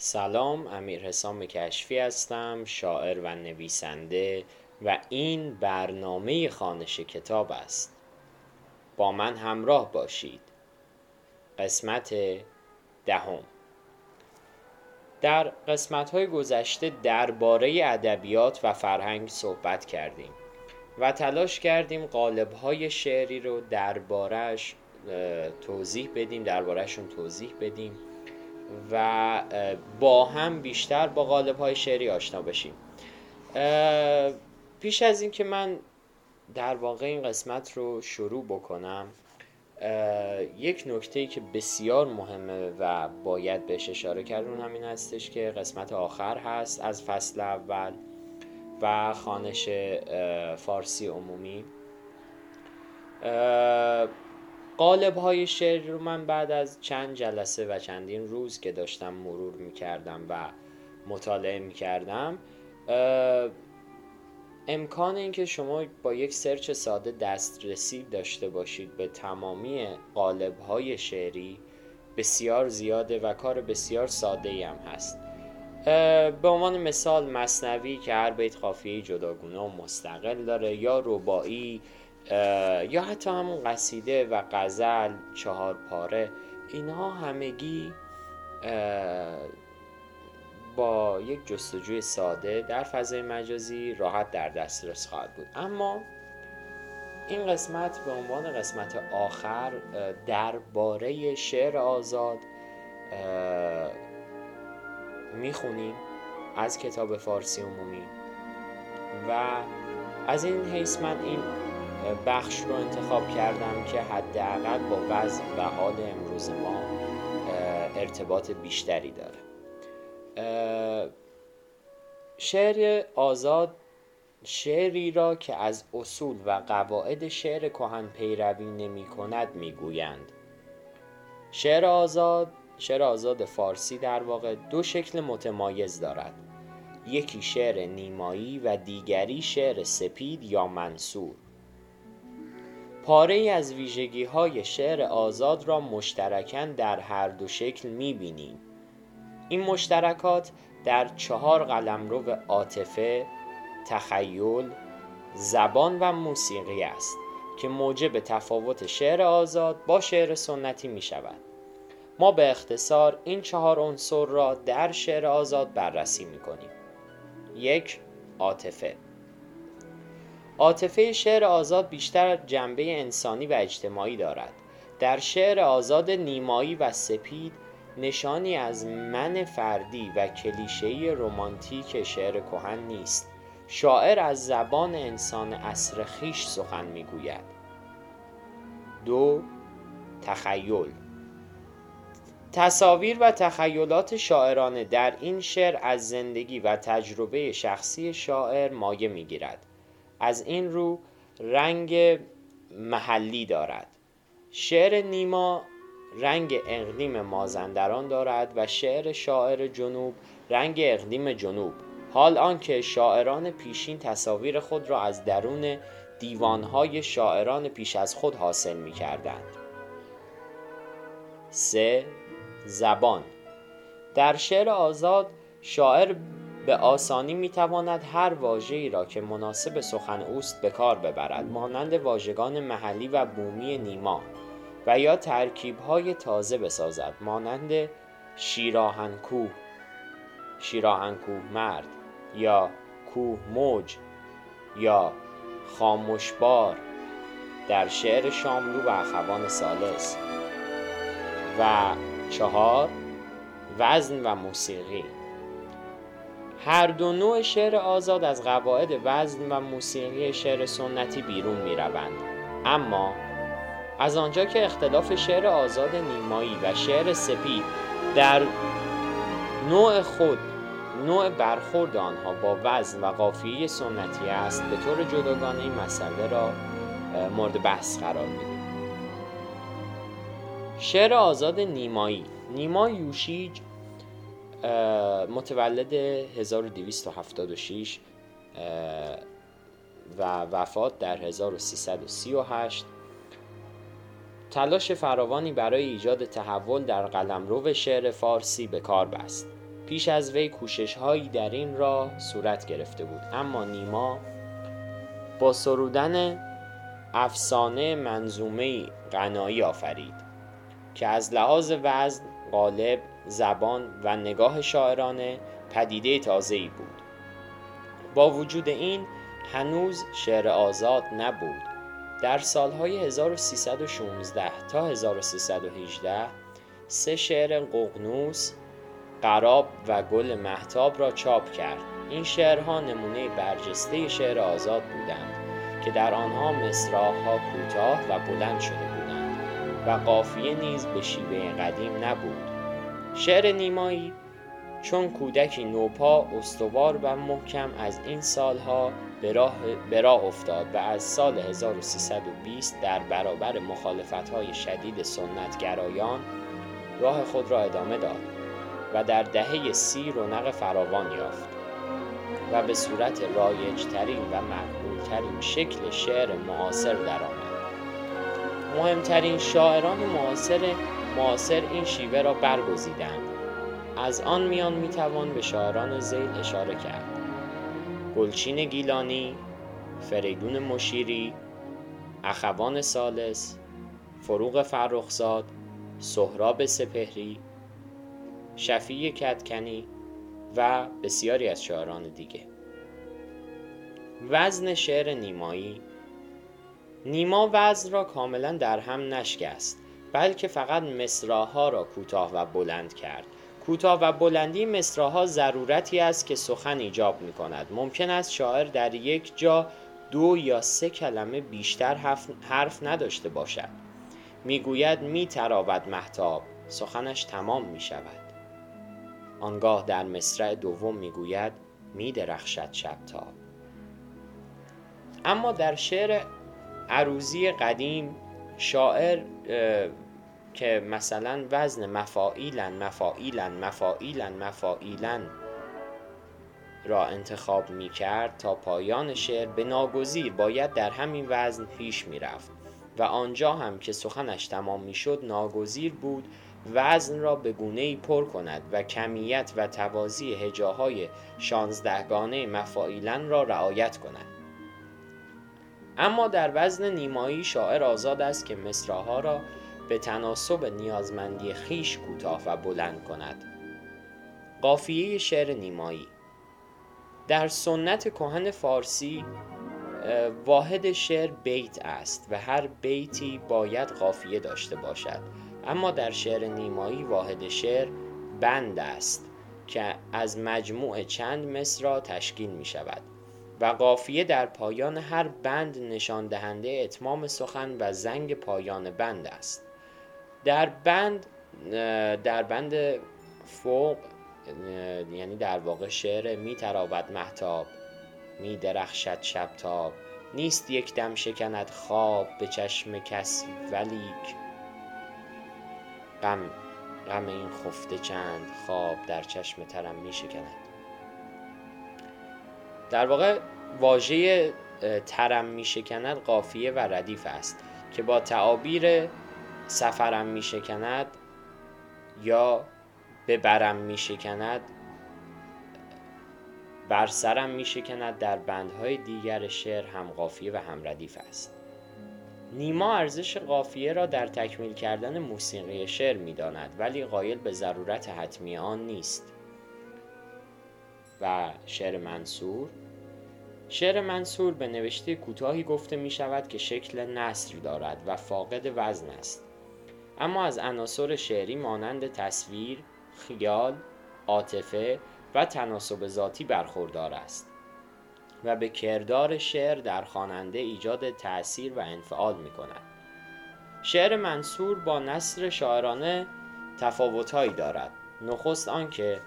سلام امیر حسام کشفی هستم شاعر و نویسنده و این برنامه خانش کتاب است. با من همراه باشید. قسمت دهم. در قسمت های گذشته درباره ادبیات و فرهنگ صحبت کردیم و تلاش کردیم قالب های شعری رو دربارهش توضیح بدیم دربارهشون توضیح بدیم. و با هم بیشتر با قالب های شعری آشنا بشیم. پیش از اینکه من در واقع این قسمت رو شروع بکنم یک نکته که بسیار مهمه و باید بهش اشاره کرد اون همین هستش که قسمت آخر هست از فصل اول و خانش فارسی عمومی. قالب های شعر رو من بعد از چند جلسه و چندین روز که داشتم مرور می‌کردم و مطالعه می‌کردم امکان اینکه شما با یک سرچ ساده دسترسی داشته باشید به تمامی قالب های شعری بسیار زیاده و کار بسیار ساده هم هست. به عنوان مثال مصنوی که هر بیت قافیه جداگونه و مستقل داره یا ربایی یا حتی همون قصیده و غزل چهار پاره اینها همگی با یک جستجوی ساده در فضای مجازی راحت در دسترس خواهد بود. اما این قسمت به عنوان قسمت آخر درباره شعر آزاد می‌خونیم از کتاب فارسی عمومی. و از این حیث من این بخش رو انتخاب کردم که حداقل با وضع و حال امروز ما ارتباط بیشتری داره. شعر آزاد شعری را که از اصول و قواعد شعر کهن پیروی نمی کند می گویند. شعر آزاد شعر آزاد فارسی در واقع دو شکل متمایز دارد. یکی شعر نیمایی و دیگری شعر سپید یا منصور. پاره از ویژگی های شعر آزاد را مشترکاً در هر دو شکل می بینیم. این مشترکات در چهار قلمرو عاطفه، تخیل، زبان و موسیقی است که موجب تفاوت شعر آزاد با شعر سنتی می شود. ما به اختصار این چهار عنصر را در شعر آزاد بررسی می کنیم. یک عاطفه عاطفه شعر آزاد بیشتر جنبه انسانی و اجتماعی دارد. در شعر آزاد نیمایی و سپید نشانی از من فردی و کلیشه‌ای رمانتیک شعر کهن نیست. شاعر از زبان انسان اصر خیش سخن می‌گوید. دو تخیل. تصاویر و تخیلات شاعرانه در این شعر از زندگی و تجربه شخصی شاعر مایه می‌گیرد. از این رو رنگ محلی دارد شعر نیما رنگ اقلیم مازندران دارد و شعر شاعر جنوب رنگ اقلیم جنوب حال آنکه شاعران پیشین تصاویر خود را از درون دیوانهای شاعران پیش از خود حاصل می کردند. 3. زبان در شعر آزاد شاعر به آسانی می تواند هر واژه‌ای را که مناسب سخن اوست به کار ببرد مانند واژگان محلی و بومی نیما و یا ترکیب های تازه بسازد مانند شیراهن کوه شیراهن کوه مرد یا کوه موج یا خاموشبار در شعر شاملو و اخوان سالس و چهار وزن و موسیقی. هر دو نوع شعر آزاد از قواعد وزن و موسیقی شعر سنتی بیرون می روند. اما از آنجا که اختلاف شعر آزاد نیمایی و شعر سپید در نوع خود نوع برخورد آنها با وزن و قافیه سنتی است به طور جداگانه این مسئله را مورد بحث قرار میدیم شعر آزاد نیمایی نیما یوشیج متولد 1276 و وفات در 1338 تلاش فراوانی برای ایجاد تحول در قلمرو شعر فارسی به کار بست. پیش از وی کوشش هایی در این راه صورت گرفته بود. اما نیما با سرودن افسانه منظومه غنایی آفرید که از لحاظ وزن غالب زبان و نگاه شاعرانه پدیده تازه‌ای بود. با وجود این هنوز شعر آزاد نبود. در سالهای 1316 تا 1318 سه شعر ققنوس قراب و گل محتاب را چاپ کرد. این شعرها نمونه برجسته شعر آزاد بودند که در آنها مصراها کوتاه و بلند شده بودند و قافیه نیز به شیوه قدیم نبود. شعر نیمایی چون کودکی نوپا استوار و محکم از این سالها به راه, افتاد و از سال 1320 در برابر مخالفت های شدید سنتگرایان راه خود را ادامه داد و در دهه سی رونق فراوان یافت و به صورت رایجترین و مقبولترین شکل شعر معاصر درآمد. مهمترین شاعران معاصر معاصر این شیوه را برگزیدند. از آن میان می‌توان به شاعران زیل اشاره کرد. گلچین گیلانی فریدون مشیری اخوان سالس فروغ فرخزاد سهراب سپهری شفیع کتکنی و بسیاری از شاعران دیگه. وزن شعر نیمایی. نیما وزن را کاملا در هم نشکست. بلکه فقط مصراها را کوتاه و بلند کرد. کوتاه و بلندی مصراها ضرورتی است که سخن ایجاب می کند ممکن است شاعر در یک جا دو یا سه کلمه بیشتر حرف نداشته باشد. می‌گوید می تراود محتاب سخنش تمام می شود آنگاه در مصرع دوم می‌گوید می درخشد شبتاب. اما در شعر عروزی قدیم شاعر که مثلا وزن مفاعیلن مفاعیلن مفاعیلن مفاعیلن را انتخاب می کرد تا پایان شعر به ناگزیر باید در همین وزن پیش می رفت و آنجا هم که سخنش تمام می شد ناگزیر بود وزن را به گونه پر کند و کمیت و توازی هجاهای شانزدهگانه مفاعیلن را رعایت کند. اما در وزن نیمایی شاعر آزاد است که مصراها را به تناسب نیازمندی خیش کوتاه و بلند کند. قافیه شعر نیمایی در سنت کهن فارسی واحد شعر بیت است و هر بیتی باید قافیه داشته باشد. اما در شعر نیمایی واحد شعر بند است که از مجموع چند مصرا تشکیل می شود و قافیه در پایان هر بند نشان دهنده اتمام سخن و زنگ پایان بند است. در بند در بند فوق یعنی در واقع شعر می تراود محتاب می درخشد شبتاب نیست یک دم شکند خواب به چشم کس ولیک غم غم این خفته چند خواب در چشم ترم می شکند. در واقع واژه ترم می شکند قافیه و ردیف است که با تعابیر سفرم می شکند یا به برم می بر سرم می شکند در بندهای دیگر شعر هم قافیه و هم ردیف است. نیما ارزش قافیه را در تکمیل کردن موسیقی شعر می داند ولی قایل به ضرورت حتمی آن نیست. و شعر منصور شعر منصور به نوشته کوتاهی گفته می شود که شکل نصر دارد و فاقد وزن است اما از عناصر شعری مانند تصویر، خیال، عاطفه و تناسب ذاتی برخوردار است و به کردار شعر در خواننده ایجاد تأثیر و انفعال می کند. شعر منصور با نصر شاعرانه تفاوتهایی دارد. نخست آنکه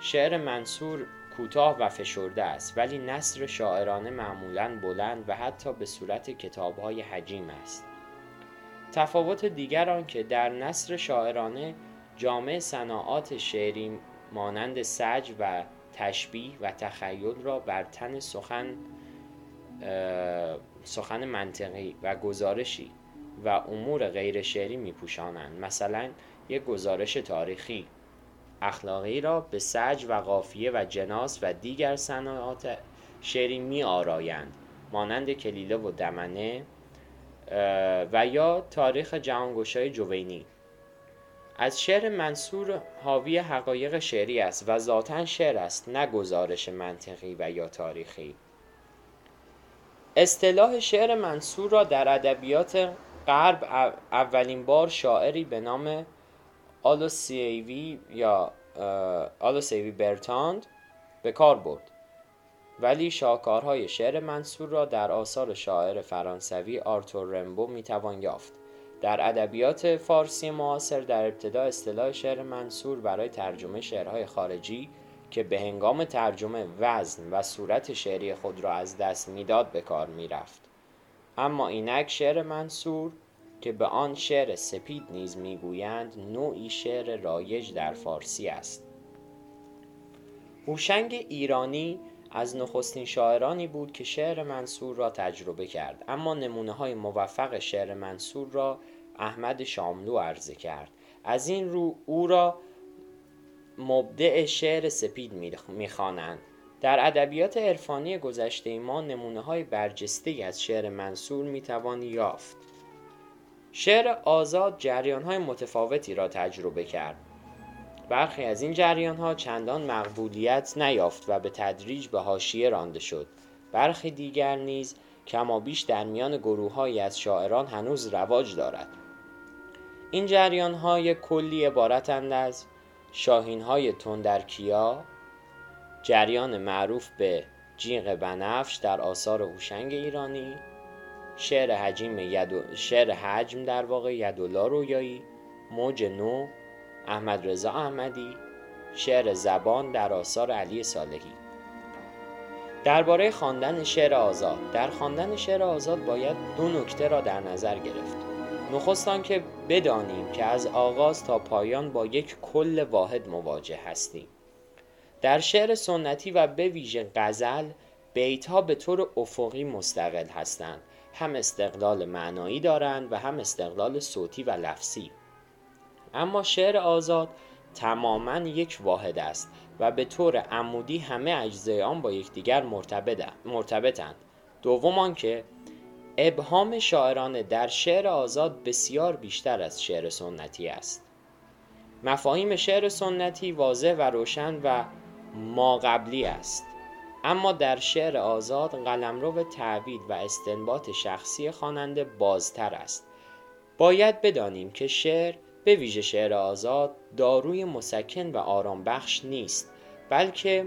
شعر منصور کوتاه و فشرده است ولی نصر شاعرانه معمولا بلند و حتی به صورت کتابهای حجیم است. تفاوت دیگر آنکه در نصر شاعرانه جامع صناعات شعری مانند سج و تشبیه و تخیل را بر تن سخن سخن منطقی و گزارشی و امور غیر شعری می پوشانند مثلا یک گزارش تاریخی اخلاقی را به سج و قافیه و جناس و دیگر صنایات شعری می آرایند مانند کلیله و دمنه و یا تاریخ جهانگشای جوینی. از شعر منصور حاوی حقایق شعری است و ذاتا شعر است نه گزارش منطقی و یا تاریخی. اصطلاح شعر منصور را در ادبیات غرب اولین بار شاعری به نام آلوسیوی یا آلوسیوی برتاند به کار برد. ولی شاهکارهای شعر منصور را در آثار شاعر فرانسوی آرتور رمبو می‌توان یافت. در ادبیات فارسی معاصر در ابتدا اصطلاح شعر منصور برای ترجمه شعرهای خارجی که به هنگام ترجمه وزن و صورت شعری خود را از دست می‌داد به کار می‌رفت. اما اینک شعر منصور که به آن شعر سپید نیز می‌گویند نوعی شعر رایج در فارسی است. هوشنگ ایرانی از نخستین شاعرانی بود که شعر منصور را تجربه کرد اما نمونه های موفق شعر منصور را احمد شاملو عرضه کرد. از این رو او را مبدع شعر سپید می‌خوانند. در ادبیات عرفانی گذشته ما نمونه های برجسته از شعر منصور می‌توان یافت. شعر آزاد جریان های متفاوتی را تجربه کرد. برخی از این جریان ها چندان مقبولیت نیافت و به تدریج به حاشیه رانده شد. برخی دیگر نیز کمابیش در میان گروه از شاعران هنوز رواج دارد. این جریان های کلی عبارتند از شاهین های تندرکیا جریان معروف به جیغ بنفش در آثار هوشنگ ایرانی شعر حجم ید... شعر حجم در واقع یدولا رویایی موج نو احمد رضا احمدی شعر زبان در آثار علی صالحی. درباره خواندن شعر آزاد. در خواندن شعر آزاد باید دو نکته را در نظر گرفت. نخست که بدانیم که از آغاز تا پایان با یک کل واحد مواجه هستیم. در شعر سنتی و به ویژه غزل بیت ها به طور افقی مستقل هستند. هم استقلال معنایی دارند و هم استقلال صوتی و لفظی. اما شعر آزاد تماما یک واحد است و به طور عمودی همه اجزای آن با یکدیگر مرتبطند. دوم آنکه ابهام شاعرانه در شعر آزاد بسیار بیشتر از شعر سنتی است. مفاهیم شعر سنتی واضح و روشن و ما قبلی است. اما در شعر آزاد قلمرو تعبید و استنباط شخصی خواننده بازتر است. باید بدانیم که شعر به ویژه شعر آزاد داروی مسکن و آرام بخش نیست بلکه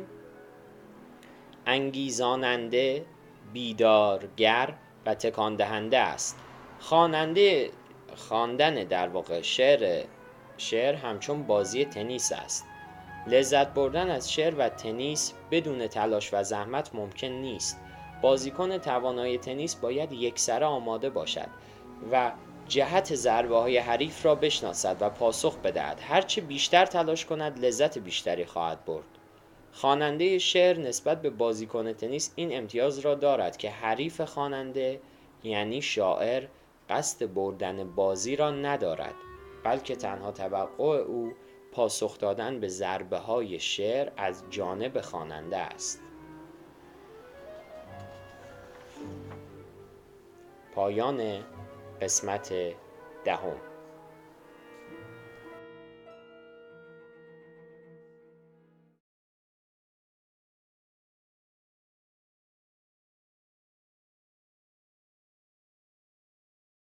انگیزاننده بیدارگر و تکان دهنده است. خواننده خواندن در واقع شعر شعر همچون بازی تنیس است. لذت بردن از شعر و تنیس بدون تلاش و زحمت ممکن نیست. بازیکن توانای تنیس باید یکسره آماده باشد و جهت ضربه های حریف را بشناسد و پاسخ بدهد. هرچه بیشتر تلاش کند لذت بیشتری خواهد برد. خواننده شعر نسبت به بازیکن تنیس این امتیاز را دارد که حریف خواننده یعنی شاعر قصد بردن بازی را ندارد بلکه تنها توقع او پاسخ دادن به ضربه های شعر از جانب خواننده است. پایان قسمت دهم.